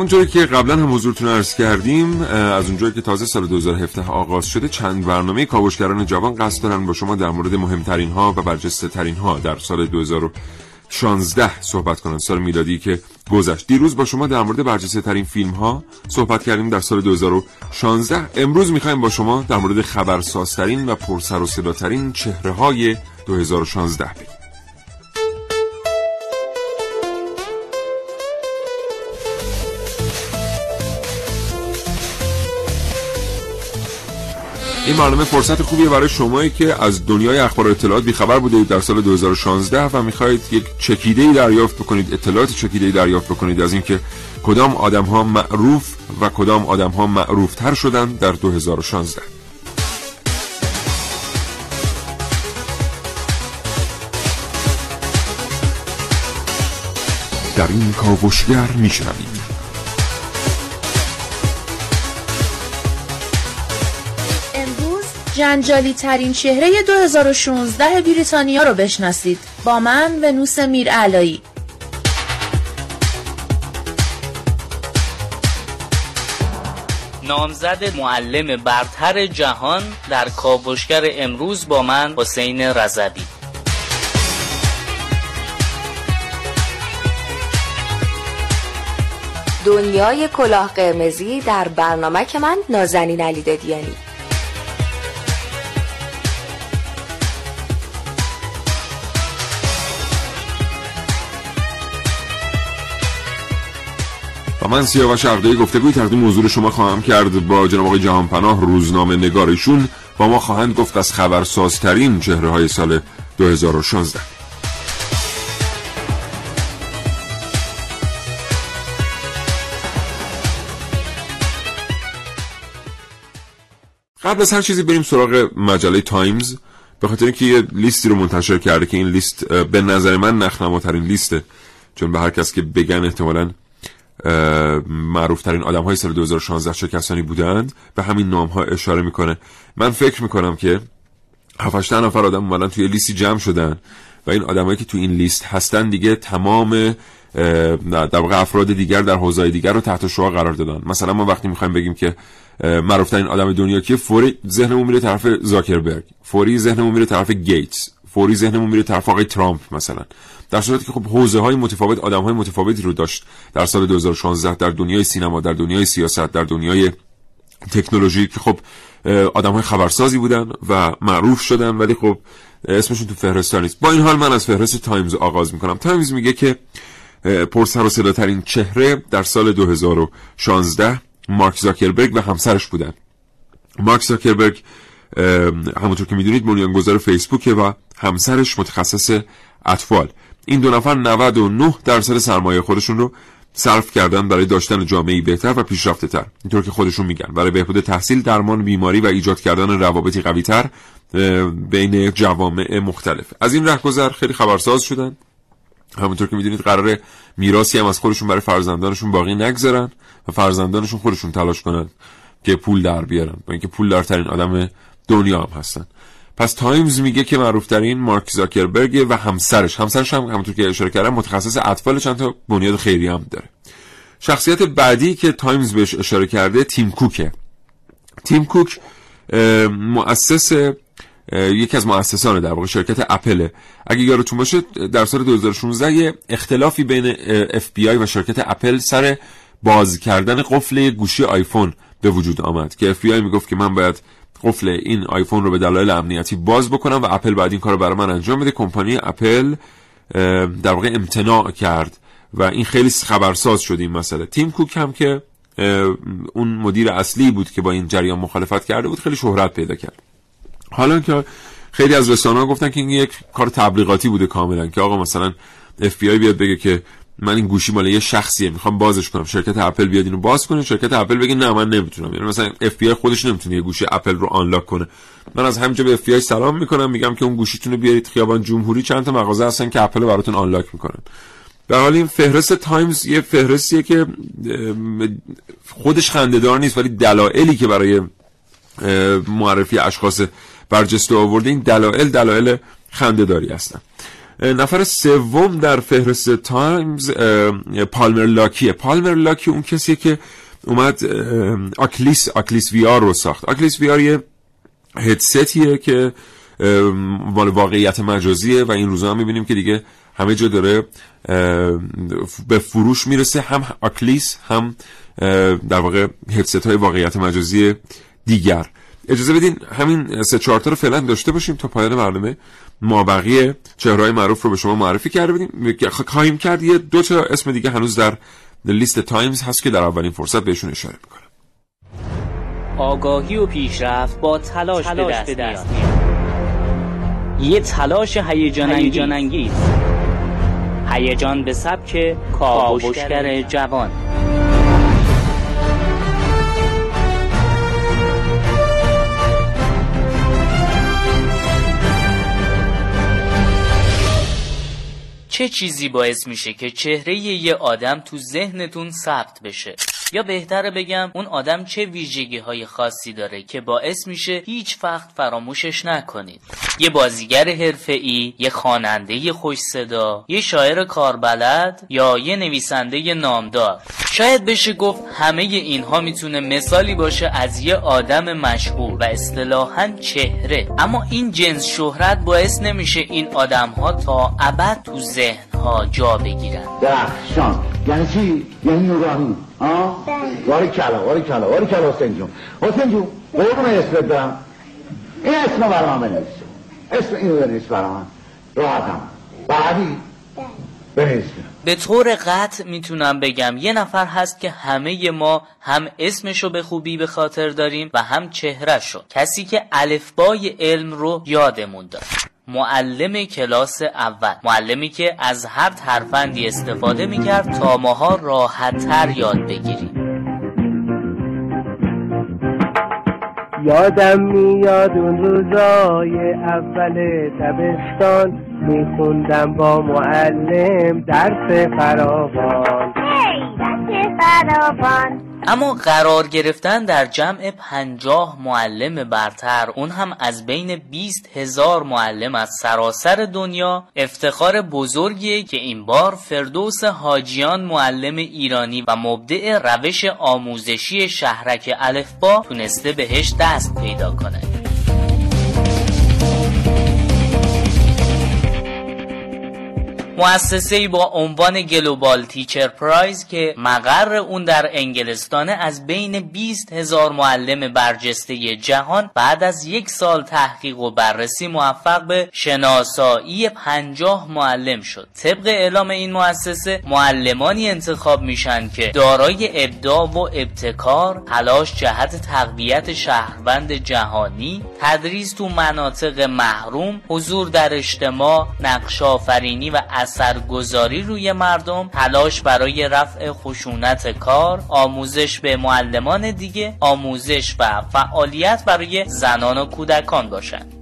همونجوری که قبلا هم حضورتون عرض کردیم از اونجایی که تازه سال 2017 آغاز شده چند برنامه کاوشگران جوان قصد دارن با شما در مورد مهمترین ها و برجسته ترین ها در سال 2016 صحبت کنن. سال میلادی که گذشت. دیروز با شما در مورد برجسته ترین فیلم ها صحبت کردیم در سال 2016 امروز می‌خوایم با شما در مورد خبرسازترین و پرسر و صداترین چهره های 2016 بگیم این برنامه فرصت خوبیه برای شمایی که از دنیای اخبار اطلاعات بیخبر بوده در سال 2016 و می‌خواهید یک چکیده ای دریافت بکنید اطلاعات چکیده ای دریافت بکنید از اینکه کدام آدم ها معروف و کدام آدم ها معروف تر شدن در 2016 در این کاوشگر میشنوید. جنجالی ترین چهره 2016 بریتانیا رو بشناسید. با من ونوس میر علایی نامزد معلم برتر جهان در کاوشگر امروز با من حسین رزدی دنیای کلاه قرمزی در برنامه که من نازنین علی دادیانی من سیاوش عقدایی گفتگوی تقدیم موضوع شما خواهم کرد. با جناب آقای جهانپناه روزنامه نگارشون با ما خواهند گفت از خبرسازترین چهره های سال 2016 قبل از هر چیزی بریم سراغ مجله تایمز. به خاطر اینکه یه لیستی رو منتشر کرده که این لیست به نظر من نخنماترین لیسته. چون به هر کس که بگن احتمالاً معروف ترین آدم های سال 2016 چه کسانی بودند به همین نام ها اشاره می‌کنه. من فکر می‌کنم که 7 نفر آدم اومدن توی لیستی جمع شدن و این آدمایی که توی این لیست هستن دیگه تمام در واقع افراد دیگر در حوزه دیگر رو تحت شعار قرار دادن. مثلا ما وقتی می‌خوایم بگیم که معروف ترین آدم دنیا که فوری ذهنمون میره طرف زاکربرگ فوری ذهنمون میره طرف گیتس. فوری ذهنمون میره طرف آقای ترامپ مثلا. در صورتی که خب حوزه های متفاوت آدم های متفاوتی رو داشت. در سال 2016 در دنیای سینما در دنیای سیاست در دنیای تکنولوژی که خب آدم های خبرسازی بودن و معروف شدن ولی خب اسمشون تو فهرست نیست. با این حال من از فهرست تایمز آغاز می‌کنم. تایمز میگه که پرسر و صداترین چهره در سال 2016 مارک زاکربرگ و همسرش بودن. مارک زاکربرگ همونطور که می‌دونید بنیانگذار فیسبوک و همسرش متخصص اطفال. این دو نفر 99 درصد سرمایه خودشون رو صرف کردن برای داشتن جامعه بهتر و پیشرفته تر اینطور که خودشون میگن. برای بهبود تحصیل درمان بیماری و ایجاد کردن روابطی قوی تر بین جوامع مختلف. از این رهگذر خیلی خبرساز شدن. همونطور که می‌دونید قرار میراثی هم از خودشون برای فرزندانشون باقی نگذارن و فرزندانشون خودشون تلاش کنن که پول در بیارن. با اینکه پول دارترین آدم دنیا هم هستن. پس تایمز میگه که معروفترین مارک زاکربرگ و همسرش همسرش هم همونطور که اشاره کردم متخصص اطفال چند تا بنیاد خیری هم داره. شخصیت بعدی که تایمز بهش اشاره کرده تیم کوکه. تیم کوک مؤسس یکی از مؤسسان در واقع شرکت اپل. اگه یادتون باشه در سال 2016 یه اختلافی بین آی و شرکت اپل سر باز کردن قفل گوشی آیفون به وجود آمد که اف بی آی می‌گفت که من باید قفل این آیفون رو به دلایل امنیتی باز بکنم و اپل باید این کار رو برای من انجام بده. کمپانی اپل در واقع امتناع کرد و این خیلی خبرساز شد این مسئله. تیم کوک هم که اون مدیر اصلی بود که با این جریان مخالفت کرده بود خیلی شهرت پیدا کرد. حالا که خیلی از رسانه ها گفتن که این یک کار تبلیغاتی بوده کاملا که آقا مثلا اف بیاد بگه که من این گوشی مال یه شخصیه می‌خوام بازش کنم. شرکت اپل بیاد اینو باز کنه شرکت اپل بگه نه من نمی‌تونم. یعنی مثلا اف بی خودش نمی‌تونه یه گوشی اپل رو unlock کنه. من از همینجا به اف سلام می‌کنم میگم که اون گوشیتون رو بیارید خیابان جمهوری. چند تا مغازه هستن که اپل رو براتون unlock می‌کنن. در حال این فهرست تایمز یه فهرستیه که خودش خندهدار نیست ولی دلایلی که برای معرفی اشخاص برجسته آورده این دلایل دلایل خندهداری هستن. نفر سوم در فهرست تایمز پالمر لاکیه. پالمر لاکی اون کسیه که اومد Oculus Oculus VR رو ساخت. Oculus VR یه هدستیه که مال واقعیت مجازیه و این روزا هم می‌بینیم که دیگه همه جا داره به فروش می‌رسه. هم Oculus هم در واقع هدست های واقعیت مجازی دیگر. اجازه بدین همین سه چهارتا رو فعلا داشته باشیم تا پایان برنامه. ما بقیه چهرهای معروف رو به شما معرفی کرده بدیم خواهیم کرد یه دو تا اسم دیگه هنوز در لیست تایمز هست که در اولین فرصت بهشون اشاره می‌کنم آگاهی و پیشرفت با تلاش, تلاش به دست, میاد. یه تلاش هیجان انگیز هیجان به سبک کاوشگر جوان. چه چیزی باعث میشه که چهره یه آدم تو ذهنتون ثبت بشه؟ یا بهتره بگم اون آدم چه ویژگی های خاصی داره که باعث میشه هیچ وقت فراموشش نکنید. یه بازیگر حرفه‌ای یه خواننده خوش صدا یه شاعر کاربلد یا یه نویسنده نامدار. شاید بشه گفت همه اینها می‌تونه مثالی باشه از یه آدم مشهور و اصطلاحا چهره. اما این جنس شهرت باعث نمیشه این آدم ها تا ابد تو ذهن ها جا بگیرن. درخشان. یعنی چی؟ یعنی نورانی ها؟ واری کلا واری کلا واری کلا حسین جون. حسین جون قربون اسمت دارم این اسم برای من بنویس. اسم اینو بنویس برای من. راحتم. بعدی؟ بنویس. به طور قطع می‌تونم بگم یه نفر هست که همه ما هم اسمشو به خوبی به خاطر داریم و هم چهرهشو. کسی که الفبای علم رو یادمون داره. معلم کلاس اول. معلمی که از هر ترفندی استفاده می‌کرد تا ماها راحت تر یاد بگیریم. یادم میاد اون روزای اول دبستان. میخوندم با معلم درس فراوان. درس فراوان. اما قرار گرفتن در جمع پنجاه معلم برتر اون هم از بین 20 هزار معلم از سراسر دنیا. افتخار بزرگیه که این بار فردوس حاجیان معلم ایرانی و مبدع روش آموزشی شهرک الفبا تونسته بهش دست پیدا کنه. مؤسسه با عنوان گلوبال تیچر پرایز که مقر اون در انگلستان از بین 20 هزار معلم برجسته جهان بعد از یک سال تحقیق و بررسی موفق به شناسایی 50 معلم شد. طبق اعلام این مؤسسه معلمانی انتخاب میشن که دارای ابداع و ابتکار تلاش جهت تقویت شهروند جهانی تدریس تو مناطق محروم حضور در اجتماع نقش آفرینی و اثرگذاری روی مردم تلاش برای رفع خشونت کار آموزش به معلمان دیگه آموزش و فعالیت برای زنان و کودکان باشند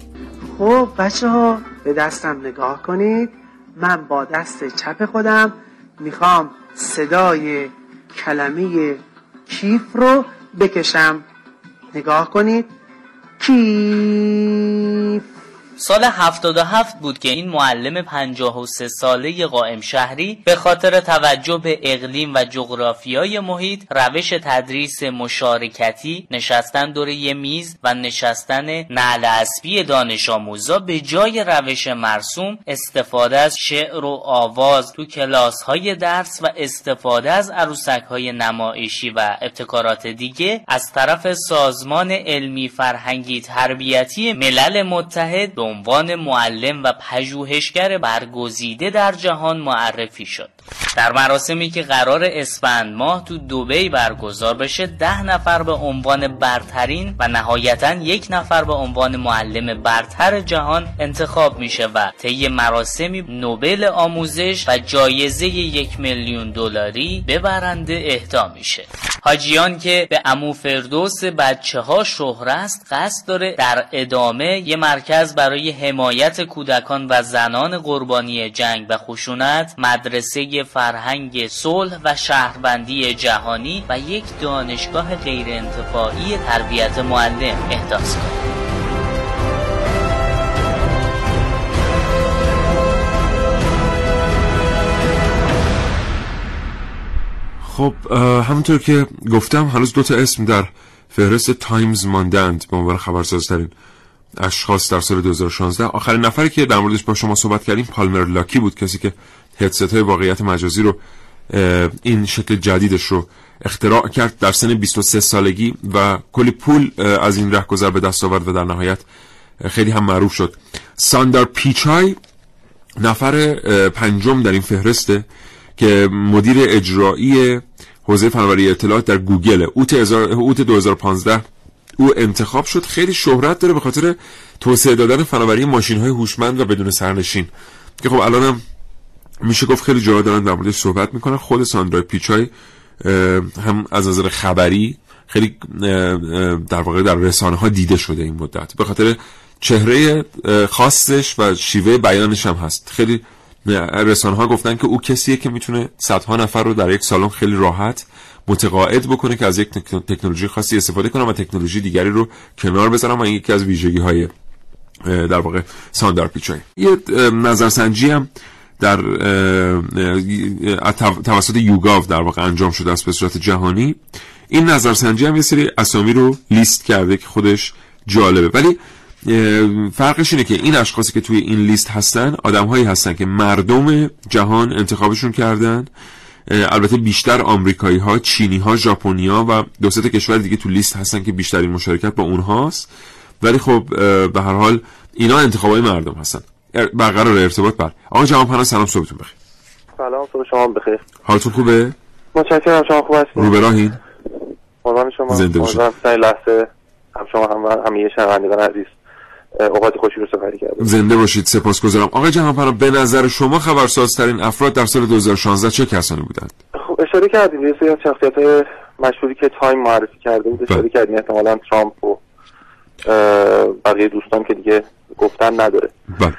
خب بچه ها به دستم نگاه کنید. من با دست چپ خودم می‌خوام صدای کلمه کیف رو بکشم. نگاه کنید. کیف. سال 77 بود که این معلم 53 ساله قائم شهری به خاطر توجه به اقلیم و جغرافیای محیط روش تدریس مشارکتی نشستن دور یه میز و نشستن نعل اسبی دانش آموزا به جای روش مرسوم استفاده از شعر و آواز تو کلاس های درس و استفاده از عروسک های نمایشی و ابتکارات دیگه از طرف سازمان علمی فرهنگی تربیتی ملل متحد عنوان معلم و پژوهشگر برگزیده در جهان معرفی شد. در مراسمی که قرار اسفند ماه تو دوبی برگزار بشه ده نفر به عنوان برترین و نهایتا یک نفر به عنوان معلم برتر جهان انتخاب میشه و طی مراسمی نوبل آموزش و جایزه یک میلیون دلاری به برنده اهدا میشه. حاجیان که به امو فردوس بچه ها شهره است قصد داره در ادامه یه مرکز برای حمایت کودکان و زنان قربانی جنگ و خشونت مدرسه فرهنگ صلح و شهربندی جهانی و یک دانشگاه غیرانتفاعی تربیت معلم احداث کنه خب همونطور که گفتم هنوز دو تا اسم در فهرست تایمز ماندند به عنوان خبرسازترین. اشخاص در سال 2016 آخرین نفری که در موردش با شما صحبت کردیم پالمر لاکی بود کسی که هدست های واقعیت مجازی رو این شکل جدیدش رو اختراع کرد در سن 23 سالگی و کلی پول از این رهگذر به دست آورد و در نهایت خیلی هم معروف شد. ساندار پیچای نفر پنجم در این فهرسته که مدیر اجرایی حوزه فناوری اطلاعات در گوگل اوت 2015 او انتخاب شد. خیلی شهرت داره به خاطر توسعه دادن فناوری ماشین های هوشمند و بدون سرنشین. که خب الانم میشه گفت خیلی جاها دارن در موردش صحبت می‌کنن خود ساندرا پیچای هم از نظر خبری خیلی در واقع در رسانه ها دیده شده این مدت. به خاطر چهره خاصش و شیوه بیانش هم هست. خیلی رسانه ها گفتن که او کسیه که می‌تونه صدها نفر رو در یک سالن خیلی راحت متقاعد بکنه که از یک تکنولوژی خاصی استفاده کنم و تکنولوژی دیگری رو کنار بذارم و این یکی از ویژگی های در واقع ساندار پیچای یه نظرسنجی هم در توسط یوگاو در واقع انجام شده است به صورت جهانی. این نظرسنجی هم یه سری اسامی رو لیست کرده که خودش جالبه. ولی فرقش اینه که این اشخاصی که توی این لیست هستن آدم هایی هستن که مردم جهان انتخابشون کردن البته بیشتر آمریکایی ها چینی ها ژاپنی ها و دو سه کشور دیگه تو لیست هستن که بیشترین مشارکت با اونهاست. ولی خب به هر حال اینا انتخاب های مردم هستن. برقرار ارتباط بر. آقا جوان پناه سلام صبحتون بخیر. سلام صبح شما بخیر. حالتون خوبه؟ متشکرم شما خوب هستید؟ رو براهین شما زنده باشید. لحظه هم شما هم همه شنوندگان عزیز اوقات خوشی رو سپری کردم زنده باشید سپاسگزارم. آقای جهانپناه به نظر شما خبرسازترین افراد در سال 2016 چه کسانی بودند؟ خب اشاره کردیم. یه سری از شخصیت مشهوری که تایم معرفی کرده بود اشاره کردیم. احتمالا ترامپ و بقیه دوستان که دیگه گفتن نداره. بله.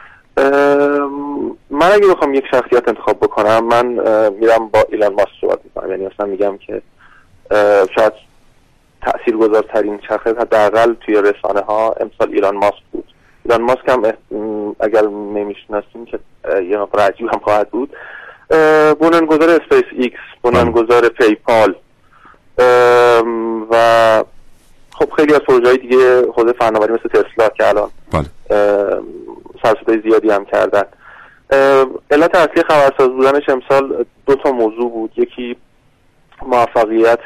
من اگه بخوام یک شخصیت انتخاب بکنم من میرم با ایلان ماسک صحبت می‌کنم. یعنی اصلا میگم که شاید تاثیرگذارترین شخصیت حداقل توی رسانه ها امسال ایلان ماسک بود. ایلان ماسک هم اگر نمی‌شناسیم که یه نفر عجیب هم خواهد بود. بنیانگذار اسپیس ایکس بنیانگذار پیپال. و خب خیلی از پروژه دیگه خود فناوری مثل تسلا که الان بله. سرسدای زیادی هم کردن. علت اصلی خبرساز بودنش امسال دو تا موضوع بود. یکی موفقیت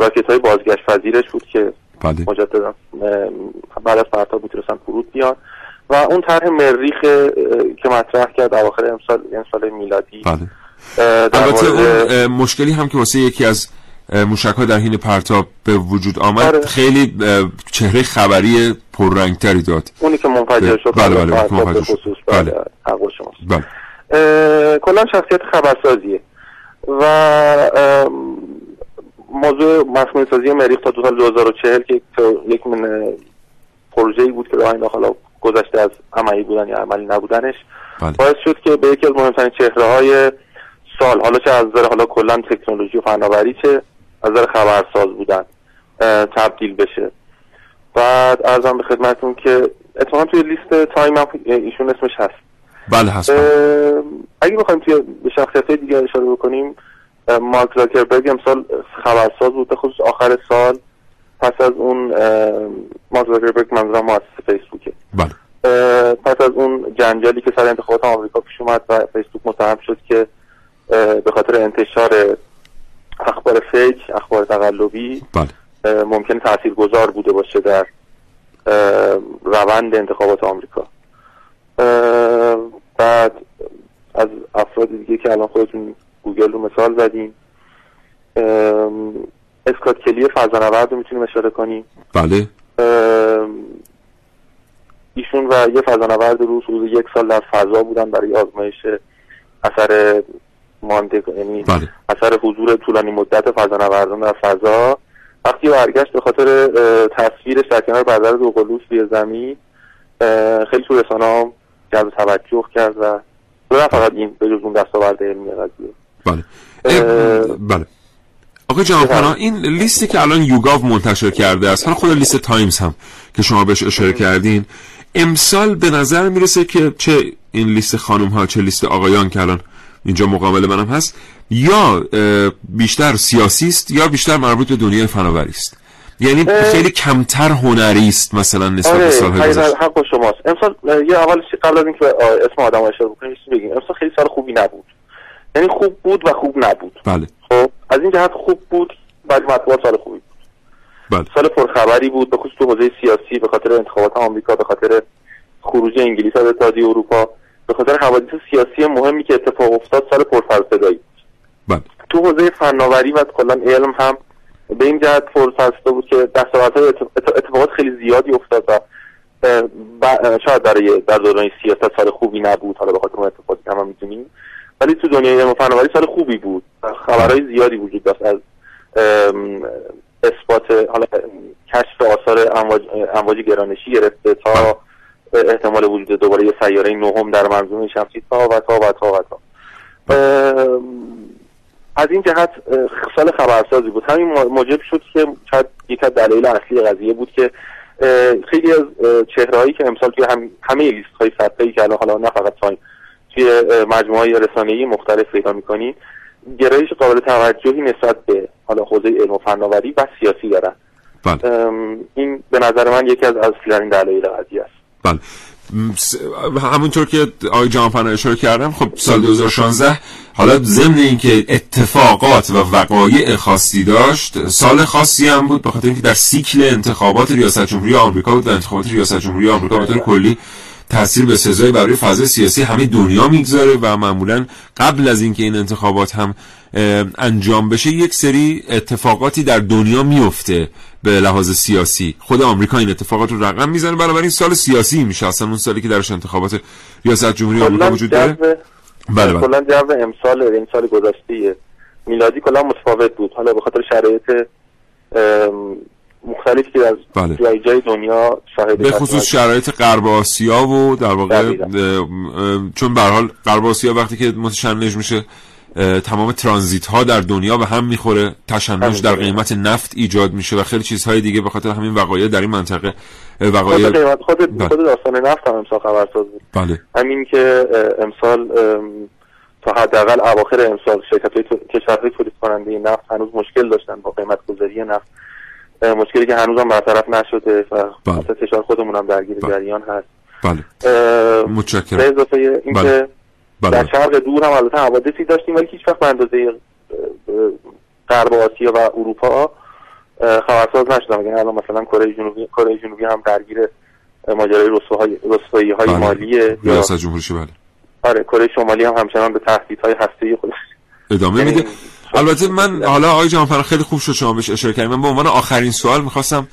راکت های بازگشت پذیرش بود که بله. مجددا بعد از پرتاب می‌تونستن فرود بیان و اون طرح مریخ که مطرح کرد اواخر امسال امسال میلادی بله. البته اون مشکلی هم که واسه یکی از موشک ها در حین پرتاب به وجود آمد آره. خیلی خیلی خبری پررنگتری داد اونی که منفجر شد بله بله, پرتاب منفجر شد. بله. بله بله. کلا شخصیت خبرسازیه و موضوع مصنوعی سازی مریخ تا دو سال 2040 که یک من پروژه‌ای بود که راهی حالا گذشته از عملی بودن یا عملی نبودنش بله. باعث شد که به یکی از مهمترین چهره های سال حالا چه از نظر حالا کلا تکنولوژی و فناوری چه از نظر خبرساز بودن تبدیل بشه. بعد عرضم به خدمتتون که اتفاقا توی لیست تایم هم ایشون اسمش هست. بله هست. اگه بخوایم توی به شخصیت دیگه اشاره بکنیم مارک زاکربرگ امسال خبرساز بود خصوص آخر سال. پس از اون مارک زاکربرگ منظورم مؤسس فیسبوکه. بله. پس از اون جنجالی که سر انتخابات آمریکا پیش اومد و فیسبوک متهم شد که به خاطر انتشار اخبار فیک اخبار تقلبی بله. اه، ممکنه تاثیرگذار بوده باشه در روند انتخابات آمریکا. بعد از افراد دیگه که الان خودتون گوگل رو مثال زدیم. اسکات کلی فضانورد رو می‌تونیم اشاره کنیم. بله. ایشون و یه فضانورد روس روز یک سال در فضا بودن برای آزمایش اثر مانده یعنی بله. اثر حضور طولانی مدت فضانوردان در فضا. وقتی برگشت به خاطر تصویرش در کنار برادر دوقلوس روی زمین خیلی تو رسانه هم جلب توجه کرد و نه فقط این به جز اون دستاورد علمی قضیه. بله. بله. آقای جهانپناه این لیستی که الان یوگاو منتشر کرده است حالا خود لیست تایمز هم که شما بهش اشاره کردین امسال به نظر می‌رسه که چه این لیست خانم ها چه لیست آقایان که الان اینجا مقابل منم هست یا بیشتر سیاسی است یا بیشتر مربوط به دنیای فناوری است. یعنی خیلی کمتر هنری است مثلا نسبت به آره سالهای گذشته. حق شماست. امسال یه اول قبل از اینکه اسم آدم اشاره بکنیم بگیم. امسال خیلی سال خوبی نبود. یعنی خوب بود و خوب نبود. بله. خب از این جهت خوب بود بعد مطبوعات سال خوبی بود. بله. سال پرخبری بود به خصوص تو حوزه سیاسی به خاطر انتخابات آمریکا به خاطر خروج انگلیس از اتحادیه اروپا به خاطر حوادث سیاسی مهمی که اتفاق افتاد سال پرسرصدایی بله. تو حوزه فناوری و کلا علم هم به این جهت فرصت بود که دستاوردهای اتفاقات خیلی زیادی افتاد و شاید برای در دوران سیاست سال خوبی نبود. حالا به خاطر اون اتفاقاتی که هم می‌دونیم. ولی تو دنیای علم فناوری سال خوبی بود. خبرهای زیادی وجود داشت. از اثبات حالا کشف آثار امواج, امواج گرانشی گرفته تا احتمال وجود دوباره یه سیاره نهم در منظومه شمسی تا و تا و تا و تا. از این جهت سال خبرسازی بود. همین موجب شد که شاید یک از دلایل اصلی قضیه بود که خیلی از چهرهایی که امسال توی هم همه لیست های سطحی که الان حالا نه فقط تایم توی مجموعه های رسانه‌ای مختلف پیدا می‌کنید گرایش قابل توجهی نسبت به حالا حوزه علم و فناوری و سیاسی دارن بله. این به نظر من یکی از اصلی‌ترین دلایل قضیه است. بله. همونطور که آقای جهانپناه اشاره کردم خب سال 2016 حالا ضمن اینکه اتفاقات و وقایع خاصی داشت سال خاصی هم بود بخاطر اینکه در سیکل انتخابات ریاست جمهوری آمریکا بود و انتخابات ریاست جمهوری آمریکا به طور کلی تاثیر به سزای برای فضای سیاسی همه دنیا می‌گذاره و معمولا قبل از اینکه این انتخابات هم انجام بشه یک سری اتفاقاتی در دنیا میفته به لحاظ سیاسی. خود آمریکا این اتفاقات رو رقم می‌زنه. بنابراین سال سیاسی میشه. اصلا اون سالی که درش انتخابات ریاست جمهوری آمریکا وجود داره. بله کلا جو امسال این سال گذشته میلادی کلا متفاوت بود. حالا به خاطر شرایط مختلفی که از بله. جای جای دنیا شاهد به خصوص شرایط غرب آسیا و در واقع چون به حال غرب آسیا وقتی که متشنج میشه تمام ترانزیت ها در دنیا به هم می‌خوره تشنج در قیمت نفت ایجاد میشه و خیلی چیزهای دیگه به خاطر همین وقایع در این منطقه وقایع خود, خود, بله. خود داستان نفت هم امسال خبرساز بود بله. همین که امسال تا حداقل اواخر امسال شرکت های کشورهای تولید کننده نفت هنوز مشکل داشتن با قیمت گذاری نفت مشکلی که هنوز هم برطرف نشده و بله. خودمون هم درگیر بله. جریان هست بله متشکرم به اضافه اینکه بله. بله. در شرق دور هم البته حوادثی داشتیم ولی هیچ وقت به اندازه غرب آسیا و اروپا خبرساز نشدم یعنی الان مثلا کره جنوبی کره جنوبی هم درگیر ماجرای رسوایی های بله. مالیه ریاست جمهوریش بله آره کره شمالی هم همچنان به تهدیدهای هسته‌ای خودش ادامه یعنی میده البته من حالا آقای جهانپناه خیلی خوب شد شما بهش اشاره کردید من به عنوان آخرین سوال می‌خواستم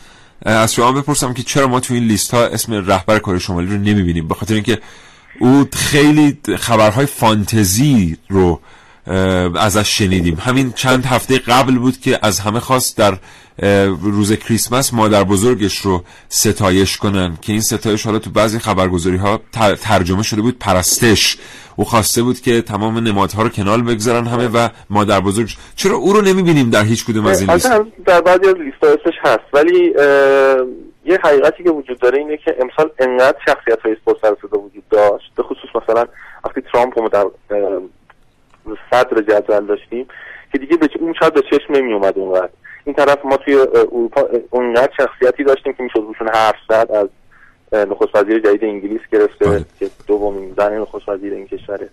از شما بپرسم که چرا ما تو این لیست ها اسم رهبر کره شمالی رو نمی‌بینیم؟ به خاطر اینکه او خیلی خبرهای فانتزی رو ازش شنیدیم. همین چند هفته قبل بود که از همه خواست در روز کریسمس مادر بزرگش رو ستایش کنن که این ستایش حالا تو بعضی خبرگزاری ها ترجمه شده بود پرستش. او خواسته بود که تمام نمادها رو کنال بگذارن همه و مادر بزرگ چرا او رو نمی‌بینیم در هیچ کدوم از این لیست؟ در بعضی از لیست هست ولی یه حقیقتی که وجود داره اینه که امسال انقدر شخصیت های سر صدا وجود داشت به خصوص مثلا وقتی ترامپ رو در صدر جدول داشتیم که دیگه به اون شاید به چشم نمی اومد اونقدر. این طرف ما توی اروپا اونقدر شخصیتی داشتیم که می‌شد روشون حرف زد از نخست وزیر جدید انگلیس گرفته بله. که دومین زن نخست وزیر این کشوره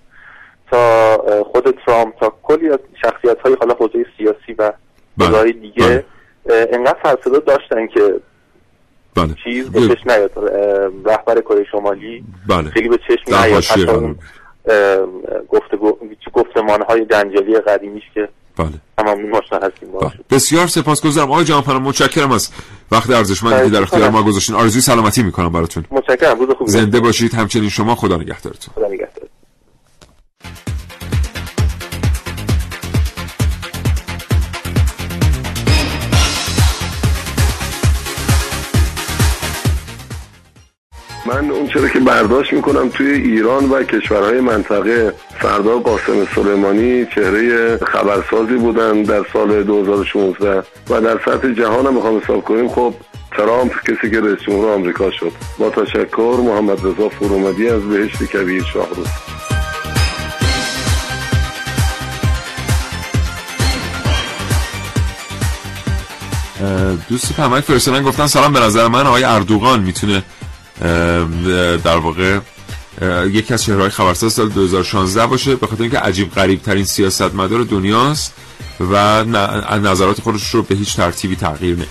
تا خود ترامپ تا کلی از شخصیت های حالا حوزه سیاسی و بله. حوزه دیگه انقدر سرصدا داشتن که بله. چیز به چشم نیاد رهبر کره شمالی بله خیلی به چشم نیاد حتی اون گفتمان های جنجالی قدیمیش که بله. تمام آشنا هستیم بله. بسیار سپاسگزارم. آقای جهانپناه متشکرم از وقت ارزشمندی که در اختیار ما گذاشتین. آرزوی سلامتی می‌کنم براتون. متشکرم. روز خوبی. زنده باشید. همچنین شما خدا نگهدارتون. خدا نگهدار. من اون چرا که برداشت می‌کنم توی ایران و کشورهای منطقه فردا قاسم سلیمانی چهره خبرسازی بودن در سال 2016 و در سطح جهان هم می‌خوام حساب کنیم. خب ترامپ کسی که رئیس جمهور آمریکا شد. با تشکر محمد رضا فرومدی از بهشت کبیر شاهروز دوستی پمک فرستادن گفتن سلام به نظر من آقای اردوغان می‌تونه در واقع یکی از چهرهای خبرساز سال 2016 باشه. به خاطر اینکه عجیب غریب ترین سیاستمدار دنیاست و نظرات خودش رو به هیچ ترتیبی تغییر نمیده.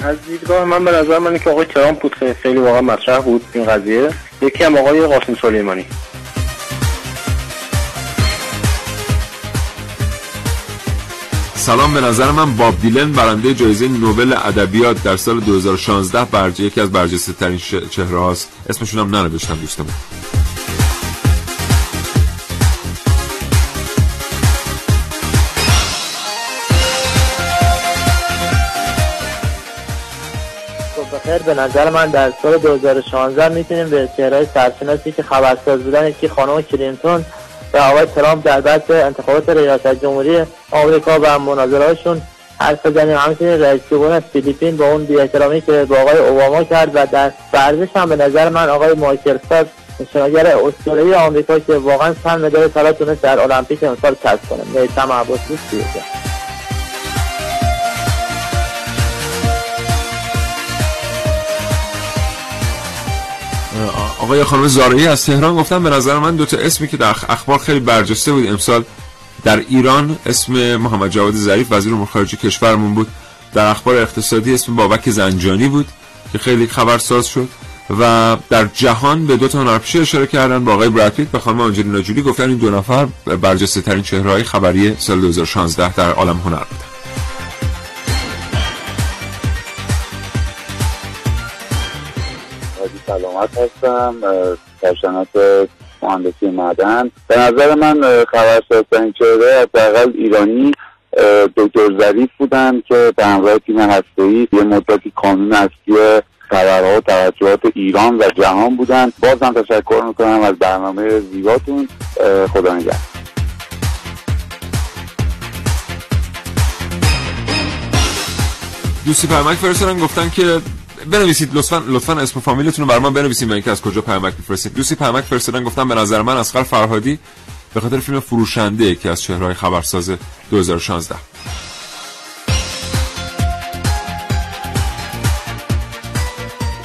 از دیدگاه من به نظر من که آقای ترامپ بود خیلی واقعا مطرح بود این قضیه. یکی هم آقای قاسم سلیمانی. سلام به نظر من باب دیلن برنده جایزه نوبل ادبیات در سال 2016 برج یکی از برجسته ترین. چهره هاست اسمشون هم ننوشتم دوستمون خب به نظر من در سال 2016 می‌تونیم به چهرهای سرشناسی که خبرساز بودن یکی خانم کلینتون و آقای ترامپ در بعد انتخابات ریاست جمهوری آمریکا و مناظرهاشون حرف بزنیم. همچنین رئیس جمهور فیلیپین با اون بیاحترامی که با آقای اوباما کرد و در ورزش هم به نظر من آقای مایکل فلپس نشانگر اسطوره‌ای آمریکا که واقعا چند مدال طلا تونست در المپیک امسال کسب کنه. میثم عباسی آقای خانم زارعی از تهران گفتن به نظر من دوتا اسمی که در اخبار خیلی برجسته بود. امسال در ایران اسم محمد جواد ظریف وزیر امور خارجه کشورمون بود. در اخبار اقتصادی اسم بابک زنجانی بود که خیلی خبرساز شد. و در جهان به دو تا هنرپیشه اشاره کردن با آقای براد و خانم آنجلینا جولی. گفتن این دو نفر برجسته ترین چهره های خبری سال 2016 در عالم هنر بودن سلامت هستم صنعت مهندسی معدن. به نظر من خبرسازترین چهره حداقل ایرانی دکتر ظریف بودن که به همراه تیم هسته‌ای یه مدتی کانون اصلی خبرها و توجهات ایران و جهان بودن. باز هم تشکر می‌کنم از برنامه زیباتون. خدا نگهدار. دوستی پیامک فرستادن گفتن که بنویسید لطفا لطفا اسم فامیلتون رو بر ما بنویسید. و اینکه از کجا پیامک میفرستید؟ دوستی پیامک فرستادن گفتن به نظر من اسقر فرهادی به خاطر فیلم فروشنده که از چهرهای خبرساز 2016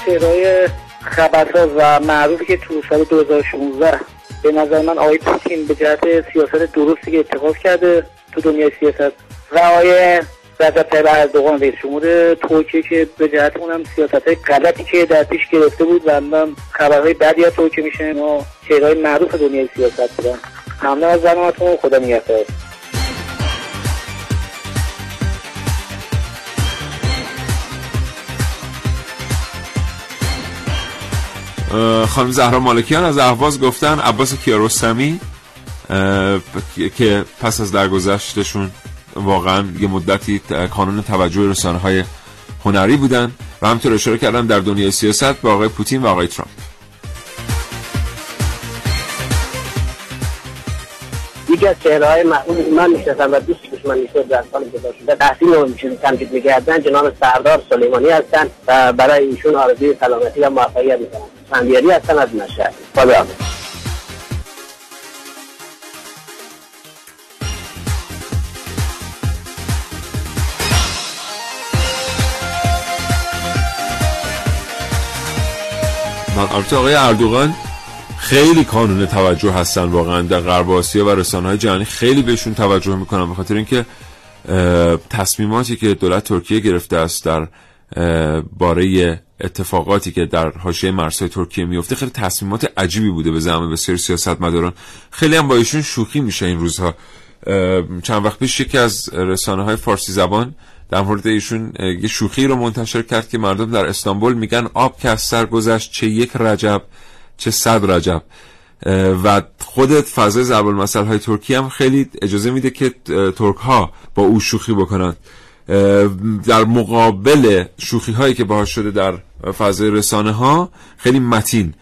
چهرهای خبرساز و معروفی که تو سال 2016 به نظر من آقای پوتین به جهت سیاست درستی که اتخاذ کرده تو دنیای سیاست و آقای رجب طیب اردوغان رئیس جمهور ترکیه که به جهت اونم سیاست های غلطی که در پیش گرفته بود و هم خبرهای بدی از ترکیه میشه و چهرهای معروف دنیای سیاست بودن. ممنون از برنامه‌تون خدا نگهدار. خانم زهرا مالکیان از اهواز گفتن عباس کیارستمی که پس از درگذشتشون واقعا یه مدتی کانون توجه رسانه های هنری بودن و همطور اشاره کردن در دنیای سیاست با آقای پوتین و آقای ترامپ. یکی از چهره های من می‌شناسم و دوست دشمن می‌شد در سال گذشته تحصیل رو میشون تمدید میگردن جناب سردار سلیمانی هستن و برای ایشون آرزوی سلامتی و موفقیت می‌کنم فندیاری هستن از مشهد خدا من البته آقای اردوغان خیلی کانون توجه هستن واقعا در غرب آسیا و رسانه های جهانی. خیلی بهشون توجه می‌کنن به خاطر اینکه تصمیماتی که دولت ترکیه گرفته است در باره اتفاقاتی که در حاشیه مرزهای ترکیه میفته خیلی تصمیمات عجیبی بوده به زعم بسیاری سیاستمداران خیلی هم با ایشون شوخی میشه این روزها. چند وقت پیش یکی از رسانه های فارسی زبان در مورد ایشون یه شوخی رو منتشر کرد که مردم در استانبول میگن آب که از سر گذشت چه یک رجب چه صد رجب. و خودت فضای ضرب المثل های ترکیه هم خیلی اجازه میده که ترک ها با او شوخی بکنند در مقابل شوخی هایی که باهاش شده در فضای رسانه ها خیلی متین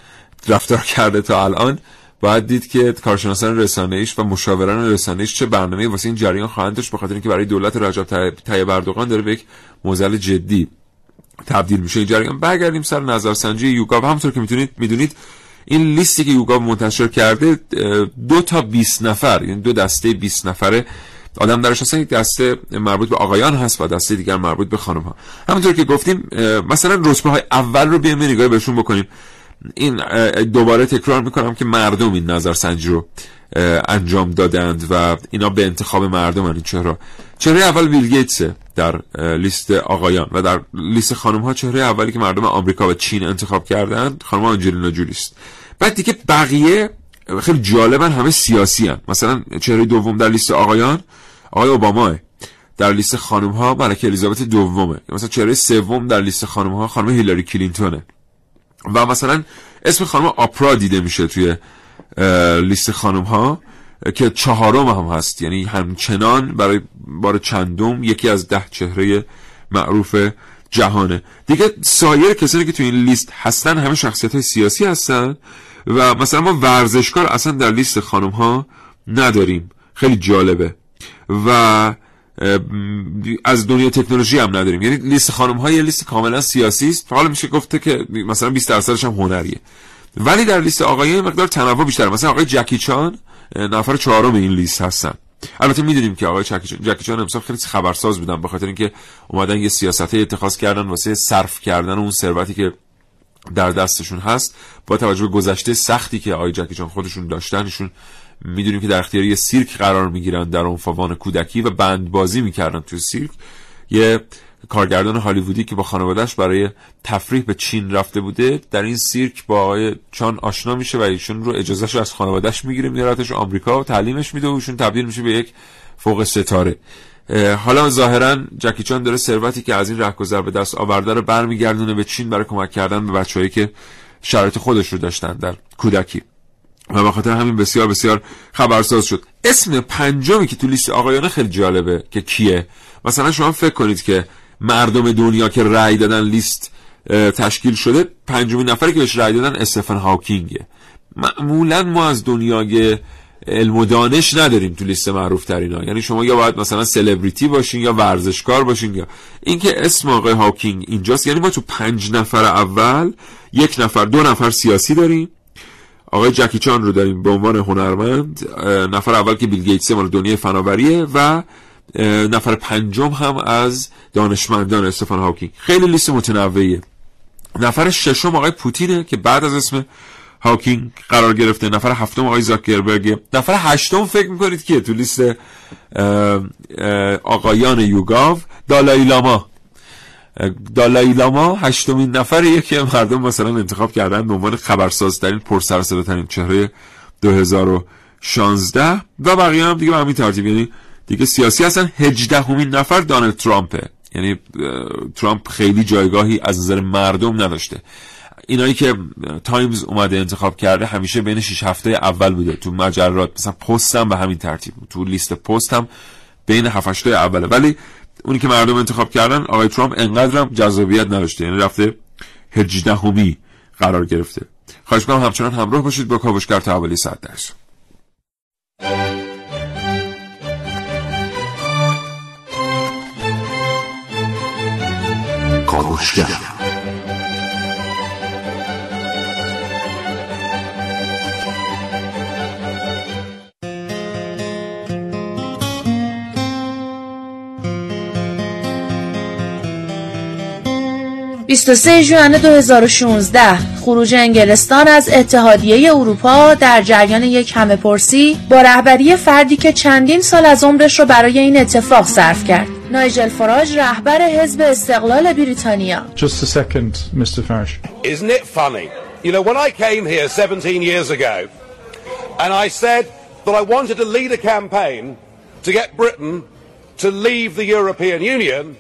رفتار کرده تا الان. باید دید که کارشناسان رسانه ایش و مشاوران رسانه ایش چه برنامه واسه این جریان خواهند داشت بخاطر اینکه برای دولت رجب طیب اردوغان داره به یک موزل جدی تبدیل میشه این جریان. برگردیم سر نظرسنجی یوگاو. همونطور که می‌تونید می‌دونید این لیستی که یوگاو منتشر کرده دو تا 20 نفر یعنی دو دسته 20 نفره آدم درش هستن. یک دسته مربوط به آقایان هست و دسته دیگر مربوط به خانم ها همونطور که گفتیم مثلا رتبه های اول رو بیایم نگاهی بهشون بکنیم. این دوباره تکرار می‌کنم که مردم این نظرسنجی رو انجام دادند و اینا به انتخاب مردم این چهره چهره اول بیل گیتسه در لیست آقایان و در لیست خانم ها چهره اولی که مردم آمریکا و چین انتخاب کردند خانم آنجلینا جولی است بعد دیگه بقیه خیلی جالبن همه سیاسی هن. مثلا چهره دوم در لیست آقایان آقای اوباما در لیست خانم ها ملکه الیزابت دومه. مثلا چهره سوم در لیست خانم ها خانم هیلاری کلینتونه. و مثلا اسم خانم آپرا دیده میشه توی لیست خانم ها که چهارم هم هست. یعنی همچنان برای بار چندم یکی از ده چهره معروف جهانه. دیگه سایر کسانی که توی این لیست هستن همه شخصیت های سیاسی هستن و مثلا ما ورزشکار اصلا در لیست خانم ها نداریم. خیلی جالبه. و از دنیا تکنولوژی هم نداریم. یعنی لیست خانم های لیست کاملا سیاسی است. حالا میشه گفته که مثلا 20 درصدش هم هنریه. ولی در لیست آقایان مقدار تنوع بیشتره مثلا آقای جکی چان نفر چهارم این لیست هستن. البته می‌دونیم که آقای جکی چان امسال خیلی خبرساز بودن به خاطر اینکه اومدن یه سیاست اتخاذ کردن واسه صرف کردن اون ثروتی که در دستشون هست با توجه به گذشته سختی که آقای جکی چان خودشون داشتنشون می‌دونیم که در اختیار یه سیرک قرار می‌گیرن در اون فوان کودکی و بندبازی می‌کردن تو سیرک. یه کارگردان هالیوودی که با خانوادهش برای تفریح به چین رفته بوده در این سیرک با آقای چان آشنا میشه و ایشون رو اجازهش از خانوادهش می‌گیره میارتش آمریکا و تعلیمش میده و ایشون تبدیل میشه به یک فوق ستاره. حالا ظاهرا جکی چان داره ثروتی که از این رهگذر به دست آورده رو برمیگردونه به چین برای کمک کردن به بچههایی که شرایط خودش رو داشتن در کودکی. و به خاطر همین بسیار بسیار خبرساز شد. اسم پنجمی که تو لیست آقایانه خیلی جالبه که کیه؟ مثلا شما فکر کنید که مردم دنیا که رأی دادن لیست تشکیل شده پنجمین نفری که بهش رأی دادن استفن هاکینگه معمولا ما از دنیای علم و دانش نداریم تو لیست معروف ترینا یعنی شما یا باید مثلا سلبریتی باشین یا ورزشکار باشین یا اینکه اسم آقای هاکینگ اینجاست یعنی ما تو پنج نفر اول یک نفر دو نفر سیاسی داریم. آقای جکی چان رو داریم به عنوان هنرمند نفر اول که بیل گیتس مال دنیای فناوریه و نفر پنجم هم از دانشمندان استفان هاکینگ خیلی لیست متنوعیه. نفر ششم آقای پوتینه که بعد از اسم هاکینگ قرار گرفته. نفر هفتم آقای زاکربرگ. نفر هشتم فکر می‌کنید که تو لیست آقایان یوگاو دالای لاما. دالای لاما هشتمین نفریه که مردم مثلا انتخاب کردن به عنوان خبرساز ترین پرسر ترین چهره 2016 و بقیه هم دیگه به همین ترتیب یعنی دیگه سیاسی هستن. 18 همین نفر دانالد ترامپه. یعنی ترامپ خیلی جایگاهی از نظر مردم نداشته. اینایی که تایمز اومده انتخاب کرده همیشه بین 6 هفته اول بوده. تو مجرات مثلا پست هم به همین ترتیب تو لیست پست هم بین 7 هفته اوله. ولی اونی که مردم انتخاب کردن آقای ترامپ انقدر هم جذابیت نداشته. یعنی رفته 18 همی قرار گرفته. خواهش کنم همچنان همراه باشید با کاوشگر تا 100 درس کاوشگر. 23 ژوئن 2016 خروج انگلستان از اتحادیه اروپا در جریان یک همه پرسی با رهبری فردی که چندین سال از عمرش رو برای این اتفاق صرف کرد. نایجل فراج رهبر حزب استقلال بریتانیا. Just a second, Mr. Farage. Isn't it funny? You know, when I came here 17 years ago and I said that I wanted to lead a campaign to get Britain to leave the European Union,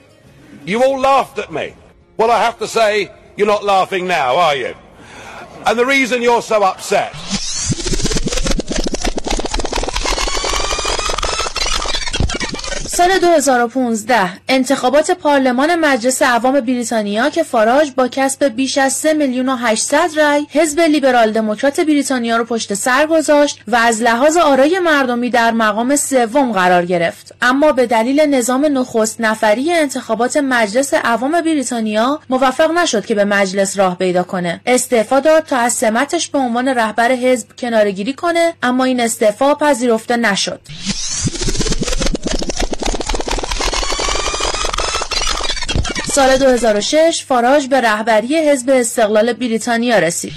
you all laughed at me. Well, I have to say, you're not laughing now, are you? And the reason you're so upset سال 2015 انتخابات پارلمان مجلس عوام بریتانیا که فاراج با کسب بیش از 3 میلیون و 800 رای حزب لیبرال دموکرات بریتانیا رو پشت سر گذاشت و از لحاظ آرای مردمی در مقام سوم قرار گرفت. اما به دلیل نظام نخست نفری انتخابات مجلس عوام بریتانیا موفق نشد که به مجلس راه پیدا کنه. استعفا داد تا از سمتش به عنوان رهبر حزب کنارگیری کنه اما این استعفا پذیرفته نشد. سال 2006 فاراج به رهبری حزب استقلال بریتانیا رسید.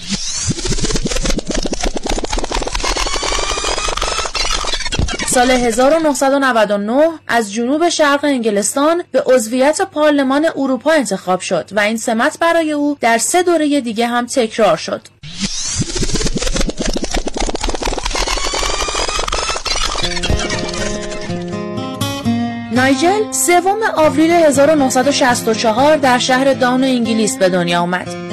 سال 1999 از جنوب شرق انگلستان به عضویت پارلمان اروپا انتخاب شد و این سمت برای او در سه دوره دیگه هم تکرار شد. نایجل سوم آوریل 1964 در شهر دان انگلیس به دنیا آمد.